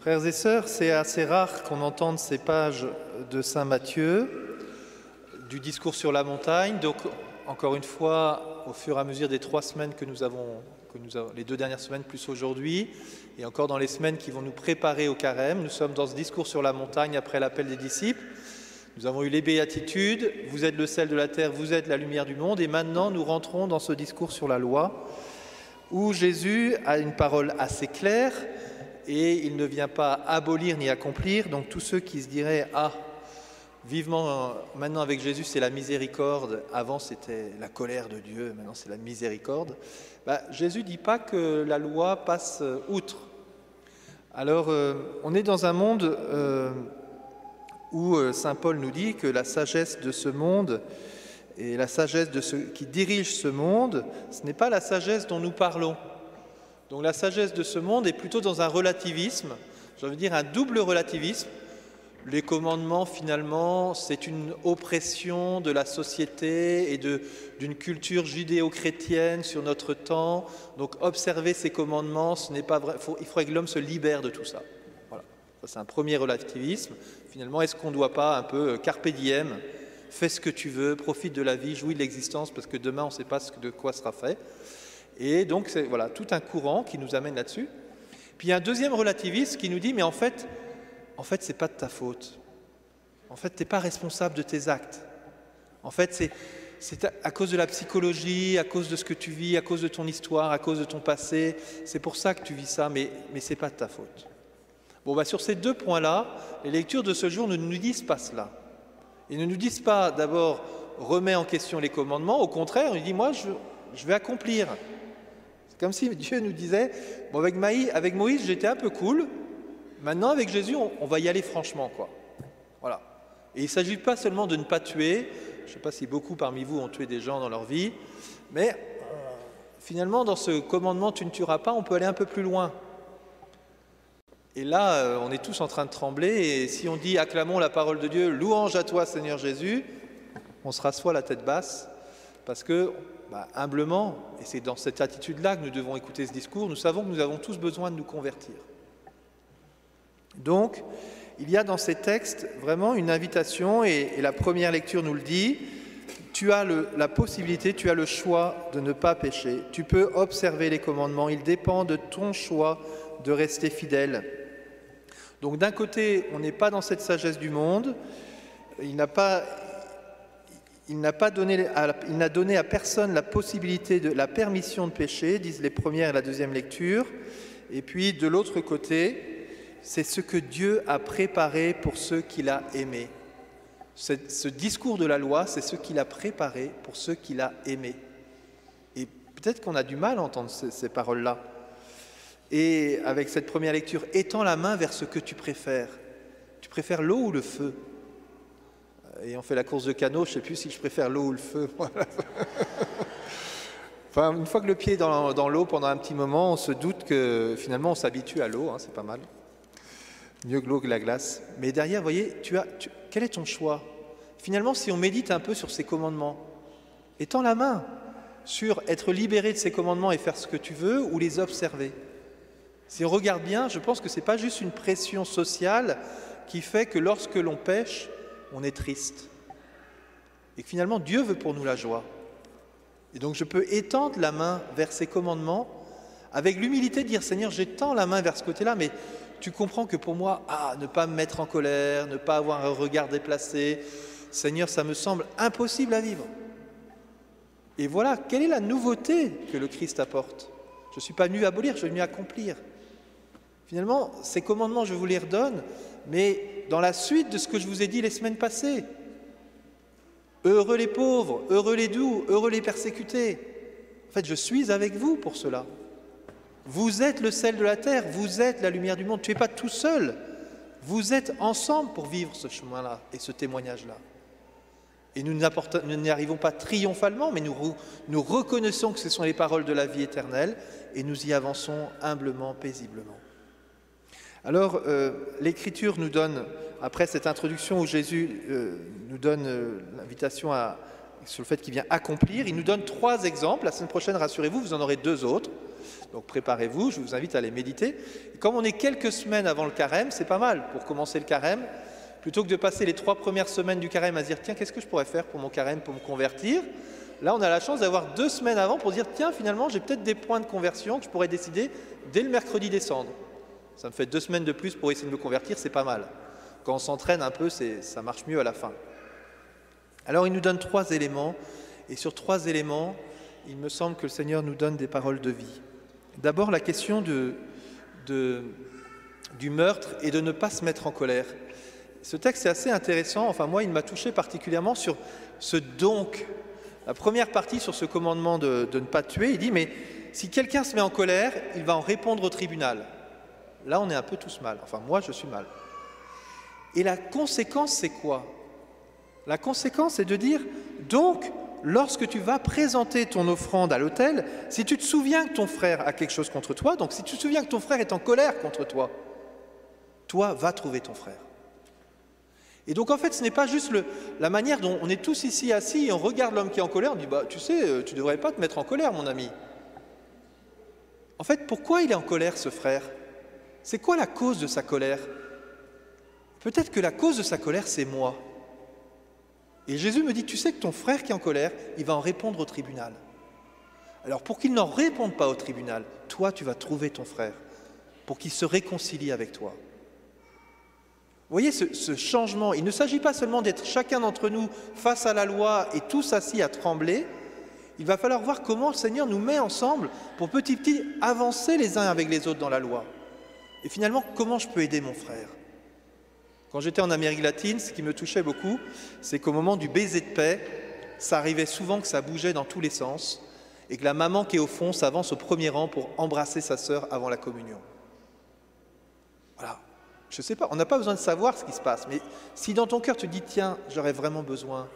Frères et sœurs, c'est assez rare qu'on entende ces pages de Saint Matthieu, du discours sur la montagne. Donc, encore une fois, au fur et à mesure des trois semaines que nous avons, que nous avons les deux dernières semaines plus aujourd'hui, et encore dans les semaines qui vont nous préparer au carême, nous sommes dans ce discours sur la montagne après l'appel des disciples. Nous avons eu les béatitudes, vous êtes le sel de la terre, vous êtes la lumière du monde, et maintenant nous rentrons dans ce discours sur la loi, où Jésus a une parole assez claire, et il ne vient pas abolir ni accomplir. Donc tous ceux qui se diraient Ah, vivement maintenant avec Jésus, c'est la miséricorde, avant c'était la colère de Dieu, maintenant c'est la miséricorde. Bah, Jésus ne dit pas que la loi passe outre. Alors euh, on est dans un monde euh, où euh, Saint Paul nous dit que la sagesse de ce monde et la sagesse de ceux qui dirigent ce monde, ce n'est pas la sagesse dont nous parlons. Donc la sagesse de ce monde est plutôt dans un relativisme, je veux dire un double relativisme. Les commandements, finalement, c'est une oppression de la société et d'une culture judéo-chrétienne sur notre temps. Donc observer ces commandements, ce n'est pas vrai. il faudrait que l'homme se libère de tout ça. Voilà. Ça, c'est un premier relativisme. Finalement, est-ce qu'on ne doit pas un peu euh, carpe diem, fais ce que tu veux, profite de la vie, jouis de l'existence, parce que demain, on ne sait pas de quoi sera fait. Et donc, c'est voilà, tout un courant qui nous amène là-dessus. Puis il y a un deuxième relativiste qui nous dit, mais en fait, en fait, c'est pas de ta faute. En fait, tu n'es pas responsable de tes actes. En fait, c'est, c'est à cause de la psychologie, à cause de ce que tu vis, à cause de ton histoire, à cause de ton passé. C'est pour ça que tu vis ça, mais, mais ce n'est pas de ta faute. Bon, bah, sur ces deux points-là, les lectures de ce jour ne nous disent pas cela. Ils ne nous disent pas d'abord remets en question les commandements, au contraire, ils disent moi je, je vais accomplir. Comme si Dieu nous disait, bon, avec, avec Moïse, j'étais un peu cool, maintenant avec Jésus, on, va y aller franchement. Quoi. Voilà. Et il ne s'agit pas seulement de ne pas tuer, je ne sais pas si beaucoup parmi vous ont tué des gens dans leur vie, mais euh, finalement, dans ce commandement, tu ne tueras pas, on peut aller un peu plus loin. Et là, euh, on est tous en train de trembler, et si on dit acclamons la parole de Dieu, louange à toi Seigneur Jésus, on se rassoit la tête basse, parce que bah, humblement, et c'est dans cette attitude-là que nous devons écouter ce discours, nous savons que nous avons tous besoin de nous convertir. Donc, il y a dans ces textes vraiment une invitation, et, la première lecture nous le dit, tu as la possibilité, tu as le choix de ne pas pécher, tu peux observer les commandements, il dépend de ton choix de rester fidèle. Donc d'un côté, on n'est pas dans cette sagesse du monde, il n'a pas il n'a donné, à personne la possibilité de la permission de pécher, disent les premières et la deuxième lecture. Et puis de l'autre côté, c'est ce que Dieu a préparé pour ceux qu'il a aimés. Ce discours de la loi, c'est ce qu'il a préparé pour ceux qu'il a aimés. Et peut-être qu'on a du mal à entendre ces paroles-là. Et avec cette première lecture, étends la main vers ce que tu préfères. Tu préfères l'eau ou le feu? Ayant fait la course de canot, je ne sais plus si je préfère l'eau ou le feu. enfin, une fois que le pied est dans, l'eau pendant un petit moment, on se doute que finalement on s'habitue à l'eau, hein, c'est pas mal. Mieux que l'eau que la glace. Mais derrière, vous voyez, tu as, quel est ton choix? Finalement, si on médite un peu sur ces commandements, étends la main sur être libéré de ces commandements et faire ce que tu veux ou les observer. Si on regarde bien, je pense que ce n'est pas juste une pression sociale qui fait que lorsque l'on pêche, on est triste. Et que finalement, Dieu veut pour nous la joie. Et donc je peux étendre la main vers ses commandements avec l'humilité de dire Seigneur, j'étends la main vers ce côté-là, mais tu comprends que pour moi, ah, ne pas me mettre en colère, ne pas avoir un regard déplacé, Seigneur, ça me semble impossible à vivre. Et voilà, quelle est la nouveauté que le Christ apporte? Je ne suis pas venu abolir, je suis venu accomplir. Finalement, ces commandements, je vous les redonne, mais dans la suite de ce que je vous ai dit les semaines passées. Heureux les pauvres, heureux les doux, heureux les persécutés. En fait, je suis avec vous pour cela. Vous êtes le sel de la terre, vous êtes la lumière du monde. Tu n'es pas tout seul. Vous êtes ensemble pour vivre ce chemin-là et ce témoignage-là. Et nous n'y arrivons pas triomphalement, mais nous, nous reconnaissons que ce sont les paroles de la vie éternelle et nous y avançons humblement, paisiblement. Alors, euh, l'Écriture nous donne, après cette introduction où Jésus euh, nous donne euh, l'invitation sur le fait qu'il vient accomplir, il nous donne trois exemples. La semaine prochaine, rassurez-vous, vous en aurez deux autres. Donc préparez-vous, je vous invite à les méditer. comme on est quelques semaines avant le carême, c'est pas mal pour commencer le carême. Plutôt que de passer les trois premières semaines du carême à se dire tiens, qu'est-ce que je pourrais faire pour mon carême, pour me convertir? Là, on a la chance d'avoir deux semaines avant pour dire tiens, finalement, j'ai peut-être des points de conversion que je pourrais décider dès le mercredi décembre. Ça me fait deux semaines de plus pour essayer de me convertir, c'est pas mal. Quand on s'entraîne un peu, ça marche mieux à la fin. Alors, il nous donne trois éléments, et sur trois éléments, il me semble que le Seigneur nous donne des paroles de vie. D'abord, la question du meurtre et de ne pas se mettre en colère. Ce texte est assez intéressant, enfin moi il m'a touché particulièrement sur ce donc. La première partie sur ce commandement de, de ne pas tuer, il dit mais si quelqu'un se met en colère, il va en répondre au tribunal. Là on est un peu tous mal, enfin moi je suis mal. Et la conséquence c'est quoi? La conséquence c'est de dire donc lorsque tu vas présenter ton offrande à l'autel, si tu te souviens que ton frère a quelque chose contre toi, donc si tu te souviens que ton frère est en colère contre toi, toi va trouver ton frère. Et donc en fait, ce n'est pas juste la manière dont on est tous ici assis et on regarde l'homme qui est en colère, on dit bah tu sais, euh, tu ne devrais pas te mettre en colère, mon ami. En fait, pourquoi il est en colère, ce frère? C'est quoi la cause de sa colère? Peut-être que la cause de sa colère, c'est moi. Et Jésus me dit, tu sais que ton frère qui est en colère, il va en répondre au tribunal. Alors pour qu'il n'en réponde pas au tribunal, toi, tu vas trouver ton frère, pour qu'il se réconcilie avec toi. Voyez ce, changement, il ne s'agit pas seulement d'être chacun d'entre nous face à la loi et tous assis à trembler, il va falloir voir comment le Seigneur nous met ensemble pour petit petit avancer les uns avec les autres dans la loi. Et finalement, comment je peux aider mon frère? Quand j'étais en Amérique latine, ce qui me touchait beaucoup, c'est qu'au moment du baiser de paix, ça arrivait souvent que ça bougeait dans tous les sens et que la maman qui est au fond s'avance au premier rang pour embrasser sa sœur avant la communion. Voilà. Je ne sais pas, on n'a pas besoin de savoir ce qui se passe, mais si dans ton cœur tu dis, tiens, j'aurais vraiment besoin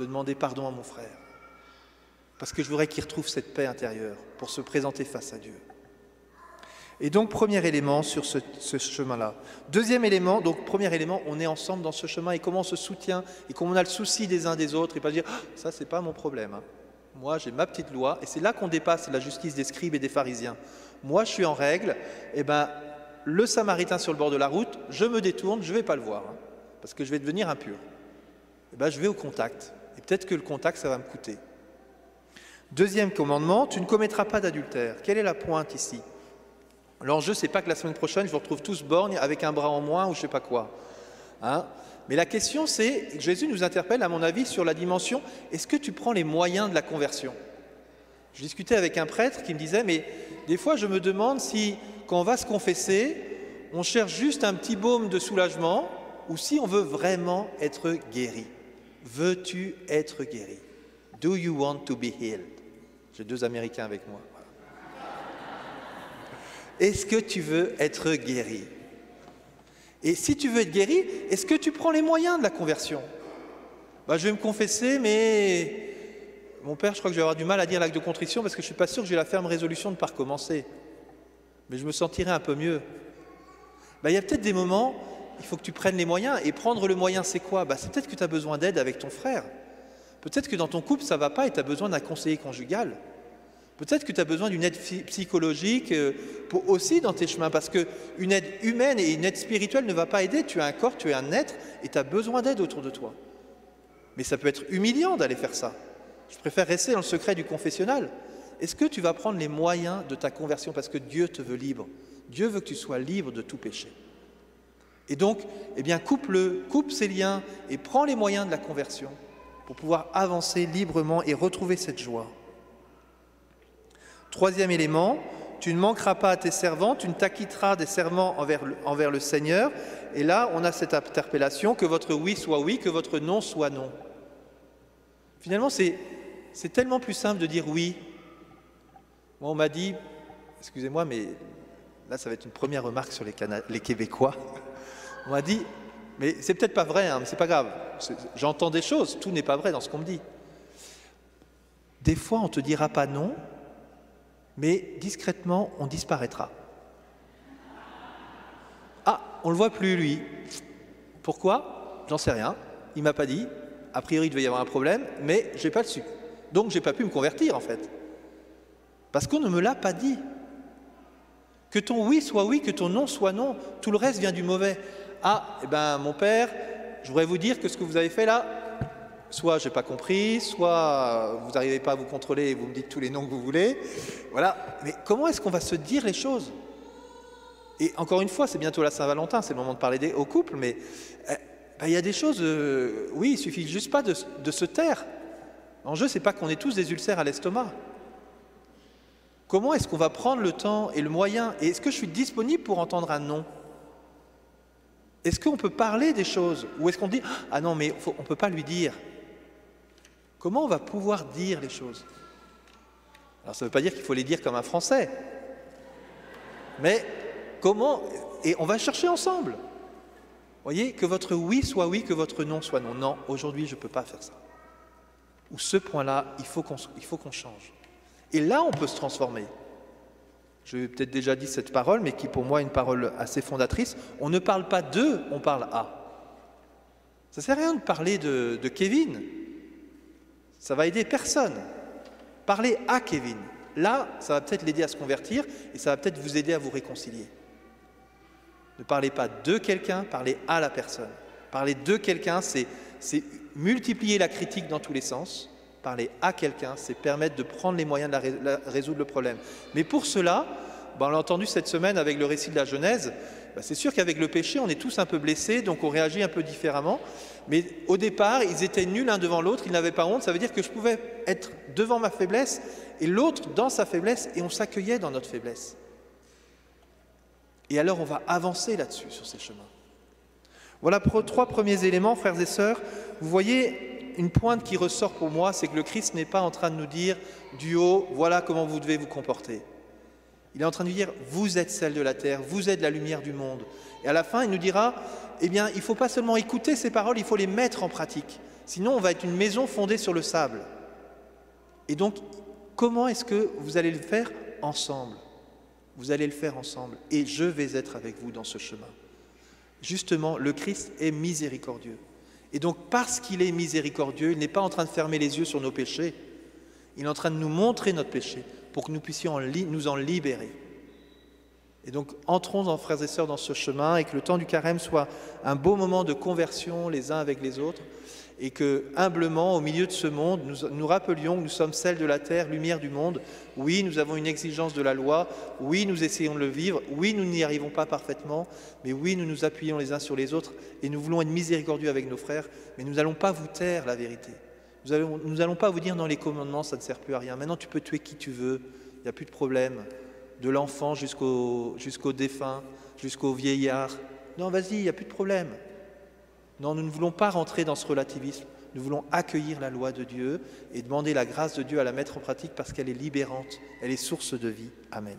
de demander pardon à mon frère, parce que je voudrais qu'il retrouve cette paix intérieure pour se présenter face à Dieu. Et donc, premier élément sur ce, chemin-là. Deuxième élément, donc premier élément, on est ensemble dans ce chemin et comment on se soutient et comment on a le souci des uns des autres et pas dire, ah, ça, c'est pas mon problème. Hein. Moi, j'ai ma petite loi et c'est là qu'on dépasse la justice des scribes et des pharisiens. Moi, je suis en règle, et eh ben, le samaritain sur le bord de la route, je me détourne, je vais pas le voir, hein, parce que je vais devenir impur. Et eh ben, je vais au contact. Et peut-être que le contact, ça va me coûter. Deuxième commandement, tu ne commettras pas d'adultère. Quelle est la pointe ici? L'enjeu, c'est pas que la semaine prochaine, je vous retrouve tous borgnes avec un bras en moins ou je sais pas quoi. Hein Mais la question, c'est, Jésus nous interpelle, à mon avis, sur la dimension, est-ce que tu prends les moyens de la conversion? Je discutais avec un prêtre qui me disait, mais des fois, je me demande si quand on va se confesser, on cherche juste un petit baume de soulagement ou si on veut vraiment être guéri. Veux-tu être guéri? Do you want to be healed? J'ai deux Américains avec moi. Est-ce que tu veux être guéri? Et si tu veux être guéri, est-ce que tu prends les moyens de la conversion? Bah, Je vais me confesser, mais mon père, je crois que je vais avoir du mal à dire l'acte de contrition parce que je ne suis pas sûr que j'ai la ferme résolution de ne pas recommencer mais je me sentirai un peu mieux. Bah, il y a peut-être des moments, il faut que tu prennes les moyens. Et prendre le moyen, c'est quoi? Bah, C'est peut-être que tu as besoin d'aide avec ton frère. Peut-être que dans ton couple, ça ne va pas et tu as besoin d'un conseiller conjugal. Peut-être que tu as besoin d'une aide psychologique euh, aussi dans tes chemins, parce qu'une aide humaine et une aide spirituelle ne va pas aider. Tu as un corps, tu es un être, et tu as besoin d'aide autour de toi. Mais ça peut être humiliant d'aller faire ça. Je préfère rester dans le secret du confessionnal. Est-ce que tu vas prendre les moyens de ta conversion? Parce que Dieu te veut libre Dieu veut que tu sois libre de tout péché. Et donc, eh bien, coupe-le, coupe ces liens et prends les moyens de la conversion pour pouvoir avancer librement et retrouver cette joie. Troisième élément, tu ne manqueras pas à tes servants, tu ne t'acquitteras des serments envers le, Seigneur. Et là, on a cette interpellation, que votre oui soit oui, que votre non soit non. Finalement, c'est tellement plus simple de dire oui moi, on m'a dit, excusez-moi, mais là, ça va être une première remarque sur les, Québécois. On m'a dit, mais c'est peut-être pas vrai, hein, mais c'est pas grave. J'entends des choses, tout n'est pas vrai dans ce qu'on me dit. Des fois, on te dira pas non, mais discrètement, on disparaîtra. Ah, on le voit plus, lui. Pourquoi? J'en sais rien. Il m'a pas dit. A priori, il devait y avoir un problème, mais j'ai pas le su. Donc, j'ai pas pu me convertir, en fait. Parce qu'on ne me l'a pas dit. Que ton oui soit oui, que ton non soit non. Tout le reste vient du mauvais. Ah, eh ben, mon père, je voudrais vous dire que ce que vous avez fait là, soit je n'ai pas compris, soit vous n'arrivez pas à vous contrôler et vous me dites tous les noms que vous voulez. Voilà. Mais comment est-ce qu'on va se dire les choses? Et encore une fois, c'est bientôt la Saint-Valentin, c'est le moment de parler des, au couple, mais eh, ben, il y a des choses, euh, oui, il suffit juste pas de, de se taire. L'enjeu, c'est pas qu'on ait tous des ulcères à l'estomac. Comment est-ce qu'on va prendre le temps et le moyen? Et est-ce que je suis disponible pour entendre un non? Est-ce qu'on peut parler des choses? Ou est-ce qu'on dit Ah non, mais on ne peut pas lui dire Comment on va pouvoir dire les choses? Alors ça ne veut pas dire qu'il faut les dire comme un Français. Mais comment Et on va chercher ensemble. Voyez, que votre oui soit oui, que votre non soit non. Non, aujourd'hui je ne peux pas faire ça. Ou ce point-là, il faut qu'on change. Et là, on peut se transformer. Je vais peut-être déjà dit cette parole, mais qui pour moi est une parole assez fondatrice. On ne parle pas d'eux, on parle à. Ça ne sert à rien de parler de, de Kevin. Ça va aider personne. Parlez à Kevin. Là, ça va peut-être l'aider à se convertir et ça va peut-être vous aider à vous réconcilier. Ne parlez pas de quelqu'un, parlez à la personne. Parler de quelqu'un, c'est multiplier la critique dans tous les sens parler à quelqu'un, c'est permettre de prendre les moyens de résoudre le problème. Mais pour cela, ben, on l'a entendu cette semaine avec le récit de la Genèse, ben, c'est sûr qu'avec le péché, on est tous un peu blessés, donc on réagit un peu différemment. Mais au départ, ils étaient nus l'un devant l'autre, ils n'avaient pas honte, ça veut dire que je pouvais être devant ma faiblesse et l'autre dans sa faiblesse, et on s'accueillait dans notre faiblesse. Et alors on va avancer là-dessus, sur ces chemins. Voilà trois premiers éléments, frères et sœurs. Vous voyez, une pointe qui ressort pour moi, c'est que le Christ n'est pas en train de nous dire du haut, voilà comment vous devez vous comporter. Il est en train de dire, vous êtes celle de la terre, vous êtes la lumière du monde. Et à la fin, il nous dira, eh bien, il ne faut pas seulement écouter ces paroles, il faut les mettre en pratique. Sinon, on va être une maison fondée sur le sable. Et donc, comment est-ce que vous allez le faire ensemble? Vous allez le faire ensemble. Et je vais être avec vous dans ce chemin. Justement, le Christ est miséricordieux. Et donc, parce qu'il est miséricordieux, il n'est pas en train de fermer les yeux sur nos péchés, il est en train de nous montrer notre péché pour que nous puissions nous en libérer. Et donc, entrons, en, frères et sœurs, dans ce chemin et que le temps du carême soit un beau moment de conversion les uns avec les autres et que, humblement, au milieu de ce monde, nous, nous rappelions que nous sommes celles de la terre, lumière du monde. Oui, nous avons une exigence de la loi. Oui, nous essayons de le vivre. Oui, nous n'y arrivons pas parfaitement. Mais oui, nous nous appuyons les uns sur les autres et nous voulons être miséricordieux avec nos frères. Mais nous n'allons pas vous taire la vérité. Nous n'allons pas vous dire dans les commandements, ça ne sert plus à rien. Maintenant, tu peux tuer qui tu veux. Il n'y a plus de problème. De l'enfant jusqu'au jusqu'au défunt, jusqu'au vieillard. Non, vas-y, il n'y a plus de problème. Non, nous ne voulons pas rentrer dans ce relativisme. Nous voulons accueillir la loi de Dieu et demander la grâce de Dieu à la mettre en pratique parce qu'elle est libérante, elle est source de vie. Amen.